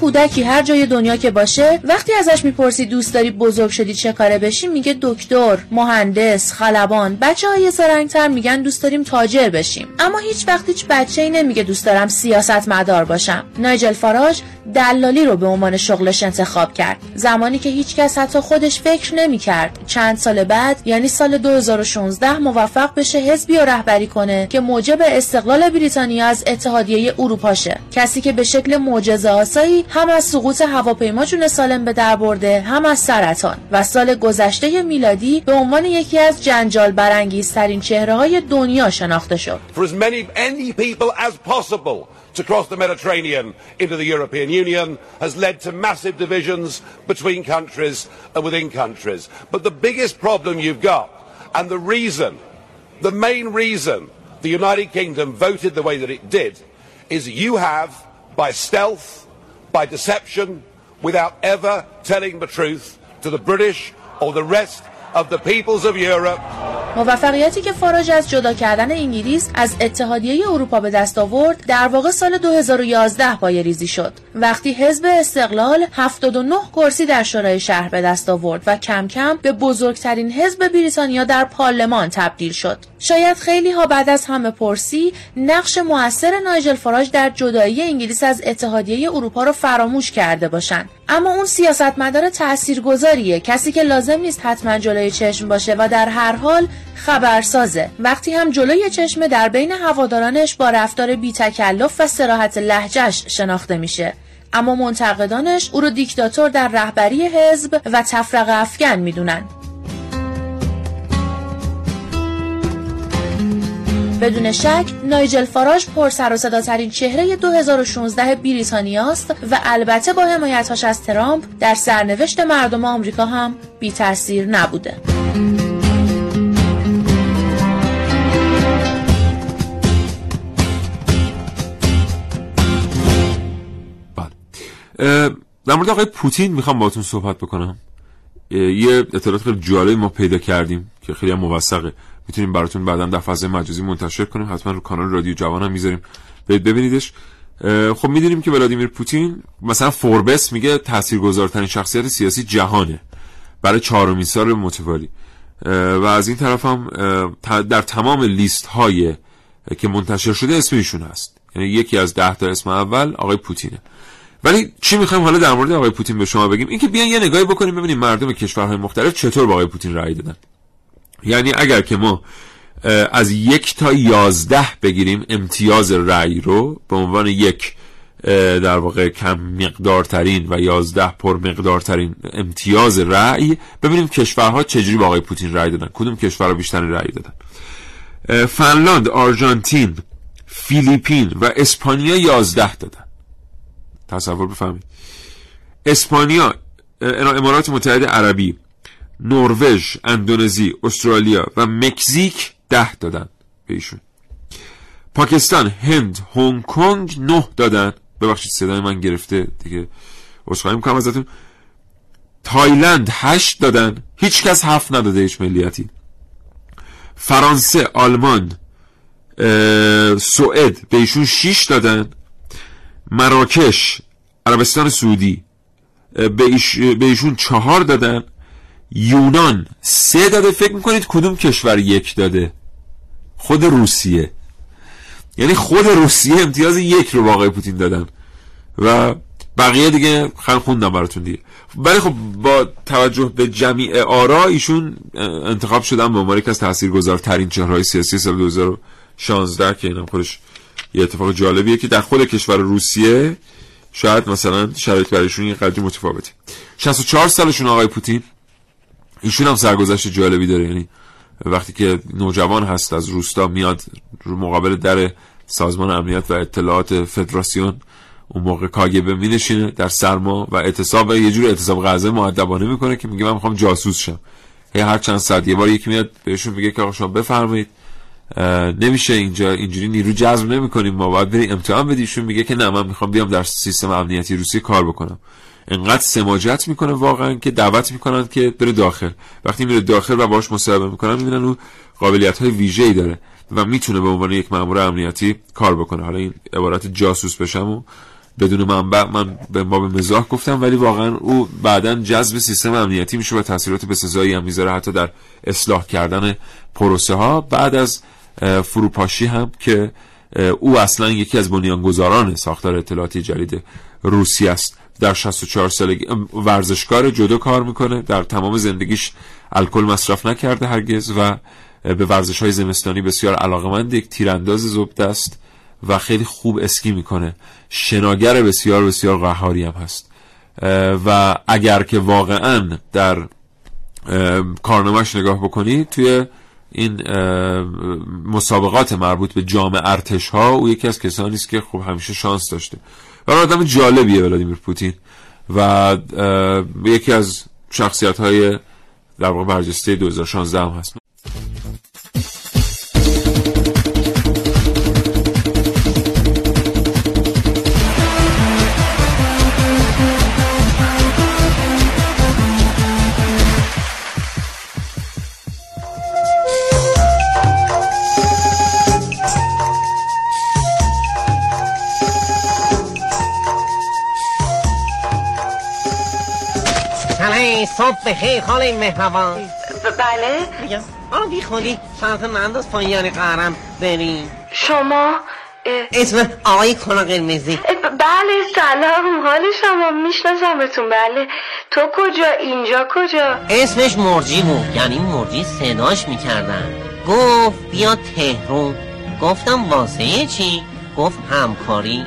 کودکی هر جای دنیا که باشه وقتی ازش می‌پرسی دوست داری بزرگ شدی چه کاره بشی میگه دکتر مهندس خلبان. بچه های سرنگتر میگن دوست داریم تاجر بشیم. اما هیچ وقت هیچ بچه ای نمیگه دوست دارم سیاست مدار باشم. نایجل فاراج دلالی رو به عنوان شغلش انتخاب کرد. زمانی که هیچ کس حتی خودش فکر نمی‌کرد. چند سال بعد یعنی سال 2016 موفق بشه حزبی رو رهبری کنه که موجب استقلال بریتانیا از اتحادیه اروپا شه کسی که به شکل معجزه آسایی هم از سقوط هواپیما جون سالم به در برده هم از سرطان و سال گذشته میلادی به عنوان یکی از جنجال برانگیزترین چهره های دنیا شناخته شد to cross the Mediterranean into the European Union has led to massive divisions between countries and within countries. But the biggest problem you've got, and the reason, the main reason the United Kingdom voted the way that it did, is you have, by stealth, by deception, without ever telling the truth to the British or the rest of the peoples of Europe, موفقیتی که فاراج از جدا کردن انگلیس از اتحادیه اروپا به دست آورد در واقع سال 2011 پای ریزی شد. وقتی حزب استقلال 79 کرسی در شورای شهر به دست آورد و کم کم به بزرگترین حزب بریتانیا در پارلمان تبدیل شد. شاید خیلی ها بعد از همه پرسی نقش موثر نایجل فاراج در جدایی انگلیس از اتحادیه اروپا رو فراموش کرده باشند. اما اون سیاستمدار تاثیرگذاریه کسی که لازم نیست حتما جلوی چشم باشه و در هر حال خبرسازه. وقتی هم جلوی چشم در بین هوادارانش با رفتار بی تکلف و سراحت لهجهش شناخته میشه. اما منتقدانش او رو دیکتاتور در رهبری حزب و تفرق افکن می‌دونن. بدون شک نایجل فاراج پر سر و صداترین چهره 2016 بریتانیاست و البته با حمایتاش از ترامپ در سرنوشت مردم آمریکا هم بی تاثیر نبوده. بله. در مورد آقای پوتین می‌خوام باتون صحبت بکنم یه اطلاعات خیلی جالبی ما پیدا کردیم که خیلی هم موثقه می‌تونیم براتون بعدا در فضای مجازی منتشر کنیم. حتما رو کانال رادیو جوان هم می‌ذاریم. ببینیدش. خب می‌دونیم که ولادیمیر پوتین مثلا فوربس میگه تاثیرگذارترین شخصیت سیاسی جهانه. برای چهارمین سال متوالی. و از این طرف هم در تمام لیست های که منتشر شده اسم ایشون هست. یعنی یکی از ده تا اسم اول آقای پوتینه. ولی چی می‌خوایم حالا در مورد آقای پوتین به شما بگیم؟ اینکه بیان یه نگاهی بکنیم ببینیم مردم کشورهای مختلف چطور با آقای پوتین رأی دادن. یعنی اگر که ما از یک تا یازده بگیریم امتیاز رأی رو به عنوان یک در واقع کم مقدارترین و یازده پر مقدارترین امتیاز رأی ببینیم کشورها چجوری با آقای پوتین رأی دادن کدوم کشورها بیشتر رأی دادن. فنلاند آرژانتین فیلیپین و اسپانیا 11 دادن. تصور بفهمید اسپانیا امارات متحده عربی نروژ اندونزی استرالیا و مکزیک ده دادن به ایشون. پاکستان هند هنگ کنگ نه دادن. ببخشید صدای من گرفته دیگه. عذرخواهی می‌کنم ازتون. تایلند هشت دادن. هیچ کس هفت نداده هیچ ملیتی. فرانسه آلمان سوئد به ایشون شیش دادن. مراکش عربستان سعودی به, ایشون چهار دادن. یونان. سه داده فکر می‌کنید کدوم کشور یک داده؟ خود روسیه. یعنی خود روسیه امتیاز یک رو واقع پوتین دادن. و بقیه دیگه خیلی خوندم براتون دیگه. ولی خب با توجه به جمیع آرا ایشون انتخاب شدن به عنوان یکی از تاثیرگذارترین چهرهای سیاسی سال 2016 که اینم خودش یه اتفاق جالبیه که در خود کشور روسیه شاید مثلا شرایط برایشون یه قدری متفاوته. 64 سالشون آقای پوتین. ایشون هم سرگذشت جالبی داره. یعنی وقتی که نوجوان هست از روستا میاد رو مقابل در سازمان امنیت و اطلاعات فدراسیون اون موقع کاگبه می نشینه در سرما و اعتصاب و یه جور اعتصاب غذا مؤدبانه می‌کنه که میگه من می‌خوام جاسوس شم. هی هر چند ساعت یه بار یکی میاد بهشون میگه که آقا شما بفرمایید. نمیشه اینجا اینجوری نیرو جذب نمی‌کنیم. ما باید بری امتحان بدیشون میگه که نه من می‌خوام بیام در سیستم امنیتی روسی کار بکنم. انقدر سماجت می‌کنه واقعا که دعوت می‌کنن که بره داخل. وقتی میره داخل و باش مصاحبه می‌کنن می‌بینن او قابلیت های ویژه ای داره و می‌تونه به عنوان یک مامور امنیتی کار بکنه. حالا این عبارت جاسوس بشم و بدون منبع من به ما به مزاح گفتم ولی واقعا او بعدا جذب سیستم امنیتی میشه و تاثیرات بسزایی هم می‌ذاره حتی در اصلاح کردن پروسه ها بعد از فروپاشی هم که او اصلا یکی از بنیانگذاران ساختار اطلاعاتی جدید روسی است. در 64 سالگی ورزشکار جدو کار می‌کنه. در تمام زندگیش الکل مصرف نکرده هرگز و به ورزش های زمستانی بسیار علاقمند یک تیرانداز زبده است و خیلی خوب اسکی می‌کنه. شناگر بسیار بسیار قهاری هم هست. و اگر که واقعا در کارنامهش نگاه بکنید توی این مسابقات مربوط به جام ارتش ها او یکی از کسانی است که خب همیشه شانس داشته. و آدم جالبیه ولادیمیر پوتین. و یکی از شخصیت های در واقع برجسته 2016 هم هست. صبح بخیر خاله مهربان. بله. میگم آبی خالی. ساعت ننداز پایان قرم بریم. شما اسم آقای کلا قرمزی. بله سلام. حال شما. میشناسمتون بله. تو کجا؟ اینجا کجا؟ اسمش مرجی بود. یعنی مرجی صداش می‌کردن. گفت بیا تهرون. گفتم واسه چی؟ گفت همکاری.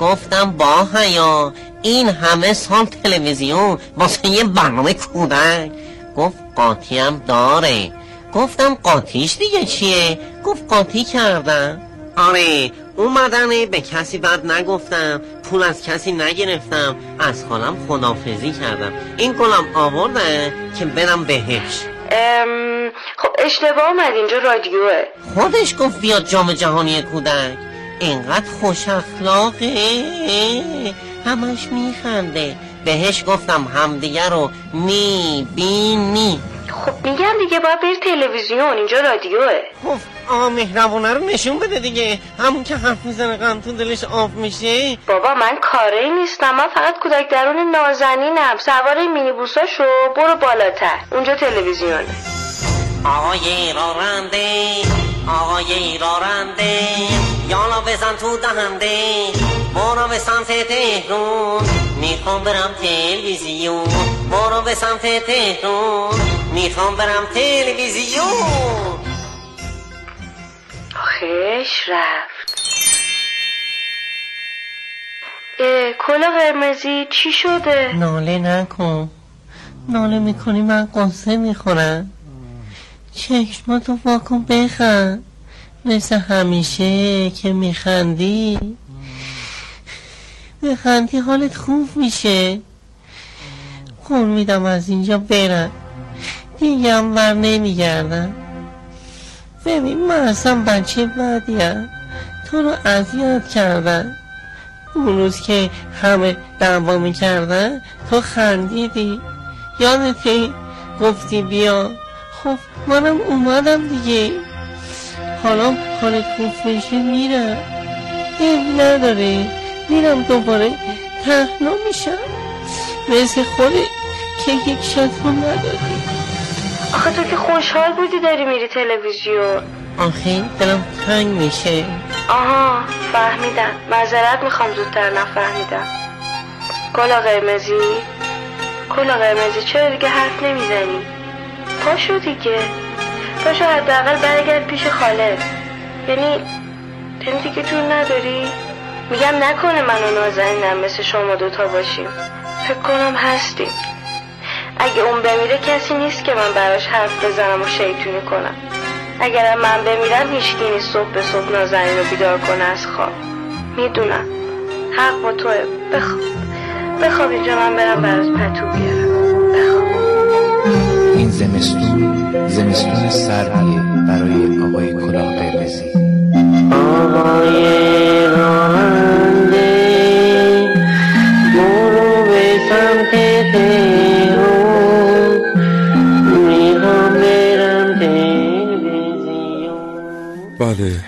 گفتم با هیا این همه سال تلویزیون واسه یه برنامه کودک. گفت قاطی هم داره. گفتم قاطیش دیگه چیه؟ گفت قاطی کردم. آره اومدنه به کسی بد نگفتم پول از کسی نگرفتم. از خالم خدافزی کردم. این گلم آورده که برم بهش. خب اشتباه اومد اینجا رادیوه. خودش گفت بیاد جام جهانی کودک. اینقدر خوش اخلاقه. همش میخنده. بهش گفتم همدیگه رو می‌بینی. خب میگم دیگه باید بری تلویزیون اینجا رادیوه. خب آقا مهربونه رو نشون بده دیگه. همون که حرف می‌زنه غم تو دلش آب میشه. بابا من کاری نیستم من فقط کودک درون نازنینم. سوار مینی بوساشو برو بالاتر. اونجا تلویزیونه آقای رارنده آقای رارنده یالا بزن تو دهنده برو به سمت تهرون می‌خوام برم تلویزیون برو به سمت تهرون می‌خوام برم تلویزیون آخش رفت. کلا قرمزی چی شده؟ ناله نکن. ناله می‌کنی من قصه می‌خورم. چشماتو واکن بخند. مثل همیشه که میخندی. بخندی حالت خوب میشه. قول میدم از اینجا برم. دیگه هم بر نمیگردم. ببین من اصلا بچه بدیم تو رو اذیت کردن. اون روز که همه دعوا می‌کردن تو خندیدی. یادت گفتی بیا. خب منم اومدم دیگه. حالا حالت خوب بشه میرم دل نداره. میرم دوباره تنها میشم. مثل خوده که یک شد نداری. آخه تو که خوشحال بودی داری میری تلویزیون. آخه دلم تنگ میشه. آها فهمیدم. معذرت می‌خوام زودتر نفهمیدم. کلا قرمزی کلا قرمزی چرا دیگه حرف نمی‌زنی؟ پاشو دیگه. پاشو حداقل برگرد پیش خاله. یعنی یعنی دیگه جون نداری؟ میگم نکنه من و نازنینم مثل شما دوتا باشیم. فکر کنم هستیم. اگه اون بمیره کسی نیست که من براش حرف بزنم و شیطونی کنم. اگر من بمیرم هیچکی نیست صبح به صبح نازنین رو بیدار کنه از خواب. می‌دونم. حق با توه. بخواب بخواب اینجا من برم برات پتو بیارم. بخواب. این زمستون. زمستون سردیه برای آقای کلاه قرمزی. آقای راننده برو به سمت می‌خوام برم تلویزیون. بله.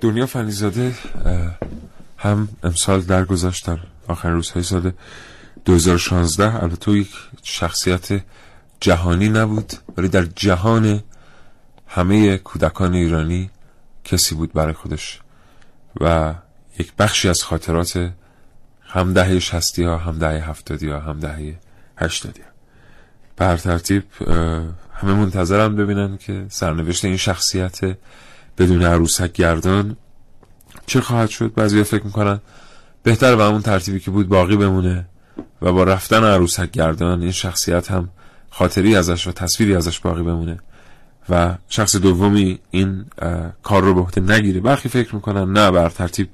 دنیا فنیزاده هم امسال درگذشت در آخرین روزهای سال 2016 البته یک شخصیت جهانی نبود ولی در جهان همه کودکان ایرانی کسی بود برای خودش. و یک بخشی از خاطرات هم دهه شستی ها هم دهه هفتادی ها هم دهه هشتادی ها. به هر ترتیب همه منتظرم ببینن که سرنوشت این شخصیت بدون عروسک گردان چه خواهد شد. بعضی فکر می‌کنن بهتر به همون ترتیبی که بود باقی بمونه و با رفتن عروسک گردان این شخصیت هم خاطری ازش و تصویری ازش باقی بمونه. و شخص دومی این کار رو به عهده نگیره. برخی فکر می‌کنن نه بر ترتیب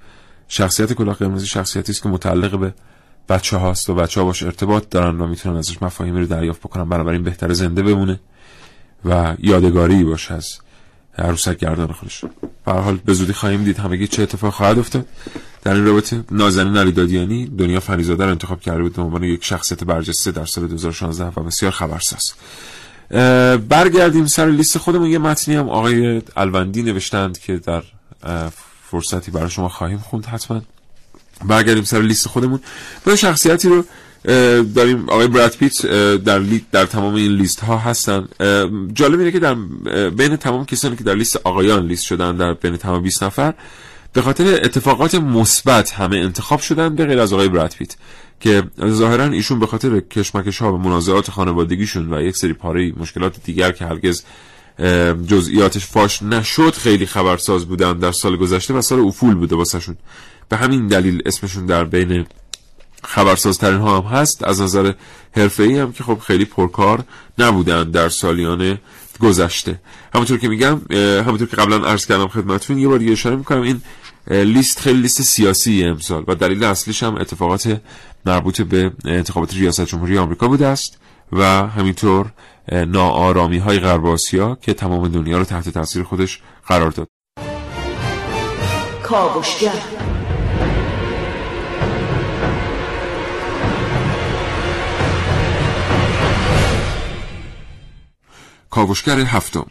شخصیت کلاه قرمزی شخصیتی است که متعلق به بچه هاست و بچه ها باش ارتباط دارن و می‌تونن ازش مفاهیمی رو دریافت بکنن. بنابراین بهتر زنده بمونه و یادگاری باشه از عروسک گردان خودش. به حال به زودی خواهیم دید. همگی چه اتفاق خواهد افتاد؟ در این رابطه نازنین علی دادیانی دنیا فریزاده رو انتخاب کرده بود به عنوان یک شخصیت برجسته در سال 2016 و بسیار خبرساز. برگردیم سر لیست خودمون. یه متنی هم آقای الوندی نوشتند که در فرصتی برای شما خواهیم خوند حتما. برگردیم سر لیست خودمون. با شخصیتی رو داریم. آقای براد پیت در لی... در تمام این لیست ها هستن جالب اینه که در بین تمام کسانی که در لیست آقایان لیست شدن در بین تمام 20 نفر به خاطر اتفاقات مثبت همه انتخاب شدن به غیر از آقای براد پیت که ظاهرا ایشون به خاطر کشمکش ها و منازعات خانوادگیشون و یک سری پاره مشکلات دیگر که هرگز جزئیاتش فاش نشد خیلی خبرساز بودن در سال گذشته و سال افول بوده واسهشون. به همین دلیل اسمشون در بین خبرسازترین ها هم هست. از نظر حرفه‌ای هم که خب خیلی پرکار نبودن در سالیان گذشته. همونطور که میگم همونطور که قبلا عرض کردم خدمتتون یه بار دیگه اشاره می‌کنم. این لیست خیلی لیست سیاسی امسال و دلیل اصلیش هم اتفاقات مربوط به انتخابات ریاست جمهوری آمریکا بوده است و همینطور ناآرامی های غرب آسیا که تمام دنیا رو تحت تاثیر خودش قرار داد. کاوشگر. کاوشگر هفتم.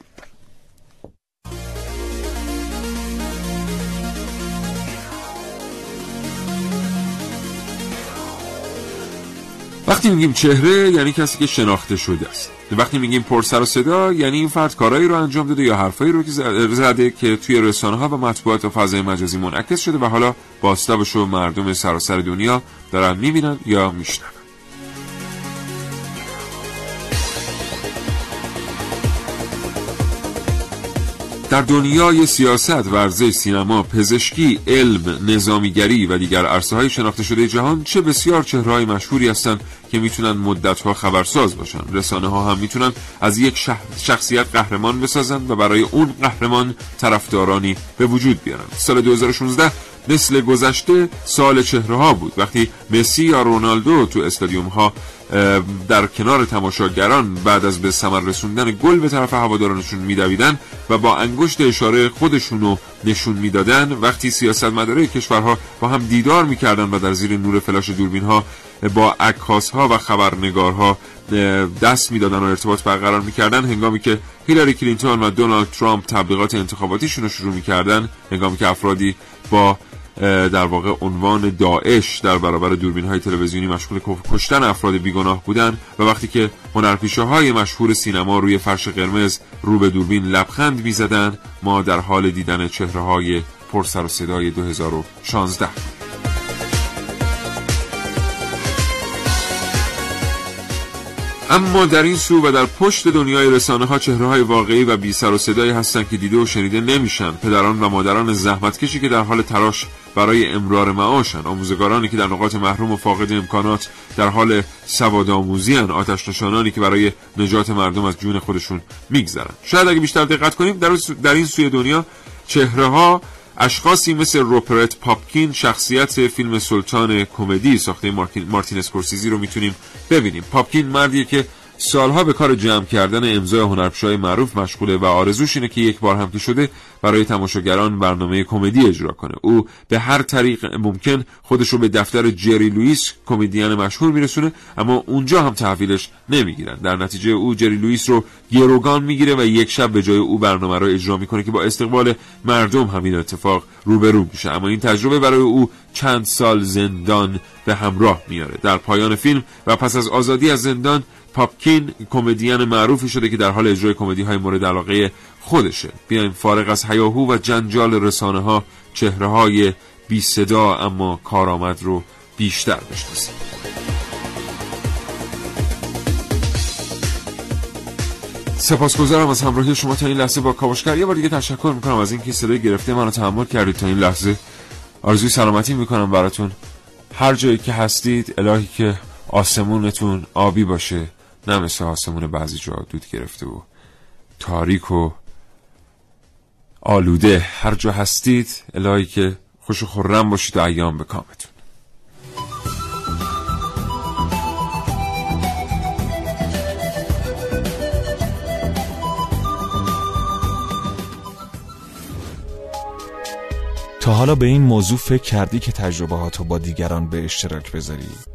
وقتی میگیم چهره یعنی کسی که شناخته شده است. وقتی میگیم پر سر و صدا یعنی این فرد کارایی رو انجام داده یا حرفایی رو که زده که توی رسانه ها و مطبوعات و فضای مجازی منعکس شده و حالا باستابش و مردم سراسر دنیا دارن می‌بینن یا میشنون. در دنیای سیاست، ورزش، سینما، پزشکی، علم، نظامیگری و دیگر عرصه های شناخته شده جهان چه بسیار چهرهای مشهوری هستند که می‌تونن مدتها خبرساز باشن. رسانه ها هم می‌تونن از یک شخصیت قهرمان بسازن و برای اون قهرمان طرفدارانی به وجود بیارن. سال 2016 مثل گذشته سال چهره ها بود. وقتی مسی یا رونالدو تو استادیوم ها در کنار تماشاگران بعد از به ثمر رسوندن گل به طرف هوادارانشون میدویدن و با انگشت اشاره خودشونو نشون می‌دادن وقتی سیاست مداره کشورها با هم دیدار می‌کردن و در زیر نور فلاش دوربین ها با عکاس ها و خبرنگارها دست می‌دادن و ارتباط برقرار می‌کردن. هنگامی که هیلاری کلینتون و دونالد ترامپ تبلیغات انتخاباتیشون رو شروع می‌کردن هنگامی که افرادی با در واقع عنوان داعش در برابر دوربین های تلویزیونی مشغول کشتن افراد بیگناه بودن و وقتی که هنرپیشه های مشهور سینما روی فرش قرمز رو به دوربین لبخند می‌زدن ما در حال دیدن چهره های پرسر و صدای 2016 اما در این سو و در پشت دنیای رسانه ها چهره های واقعی و بی سر و صدایی هستند که دیده و شنیده نمیشن. پدران و مادران زحمتکشی که در حال تلاش برای امرار معاشن. آموزگارانی که در نقاط محروم و فاقد امکانات در حال سواد آموزی. آتش نشانانی که برای نجات مردم از جون خودشون میگذرن. شاید اگه بیشتر دقت کنیم در, در این سوی دنیا چهره ها اشخاصی مثل روپرت پاپکین شخصیت فیلم سلطان کمدی ساخته مارتین اسکورسیزی رو می‌تونیم ببینیم. پاپکین مردیه که سالها به کار جمع کردن امضای هنرپیشه‌های معروف مشغوله و آرزوش اینه که یک بار هم که شده برای تماشاگران برنامه کمدی اجرا کنه. او به هر طریق ممکن خودش رو به دفتر جری لوئیس کمدین مشهور میرسونه اما اونجا هم تحویلش نمی‌گیرن. در نتیجه او جری لوئیس رو گروگان می‌گیره و یک شب به جای او برنامه رو اجرا می‌کنه که با استقبال مردم همین اتفاق روبرو میشه. اما این تجربه برای او چند سال زندان به همراه میاره در پایان فیلم و پس از آزادی از زندان پاپکین کمدین معروفی شده که در حال اجرای کمدی های مورد علاقه خودشه. بیایم فارغ از هیاهو و جنجال رسانه ها چهره های بی صدا اما کارآمد رو بیشتر بشناسیم. سپاسگزارم از همراهی شما تا این لحظه با کاوشگر. یه بار دیگه تشکر می‌کنم از اینکه صدای گرفته منو تحمل کردید تا این لحظه. آرزوی سلامتی می‌کنم براتون. هر جایی که هستید الهی که آسمونتون آبی باشه. نه مثل آسمون بعضی جا دود گرفته و تاریک و آلوده هر جا هستید الهی که خوش و خورم باشید و ایام به کامتون تا حالا به این موضوع فکر کردی که تجربه با دیگران به اشتراک بذاری؟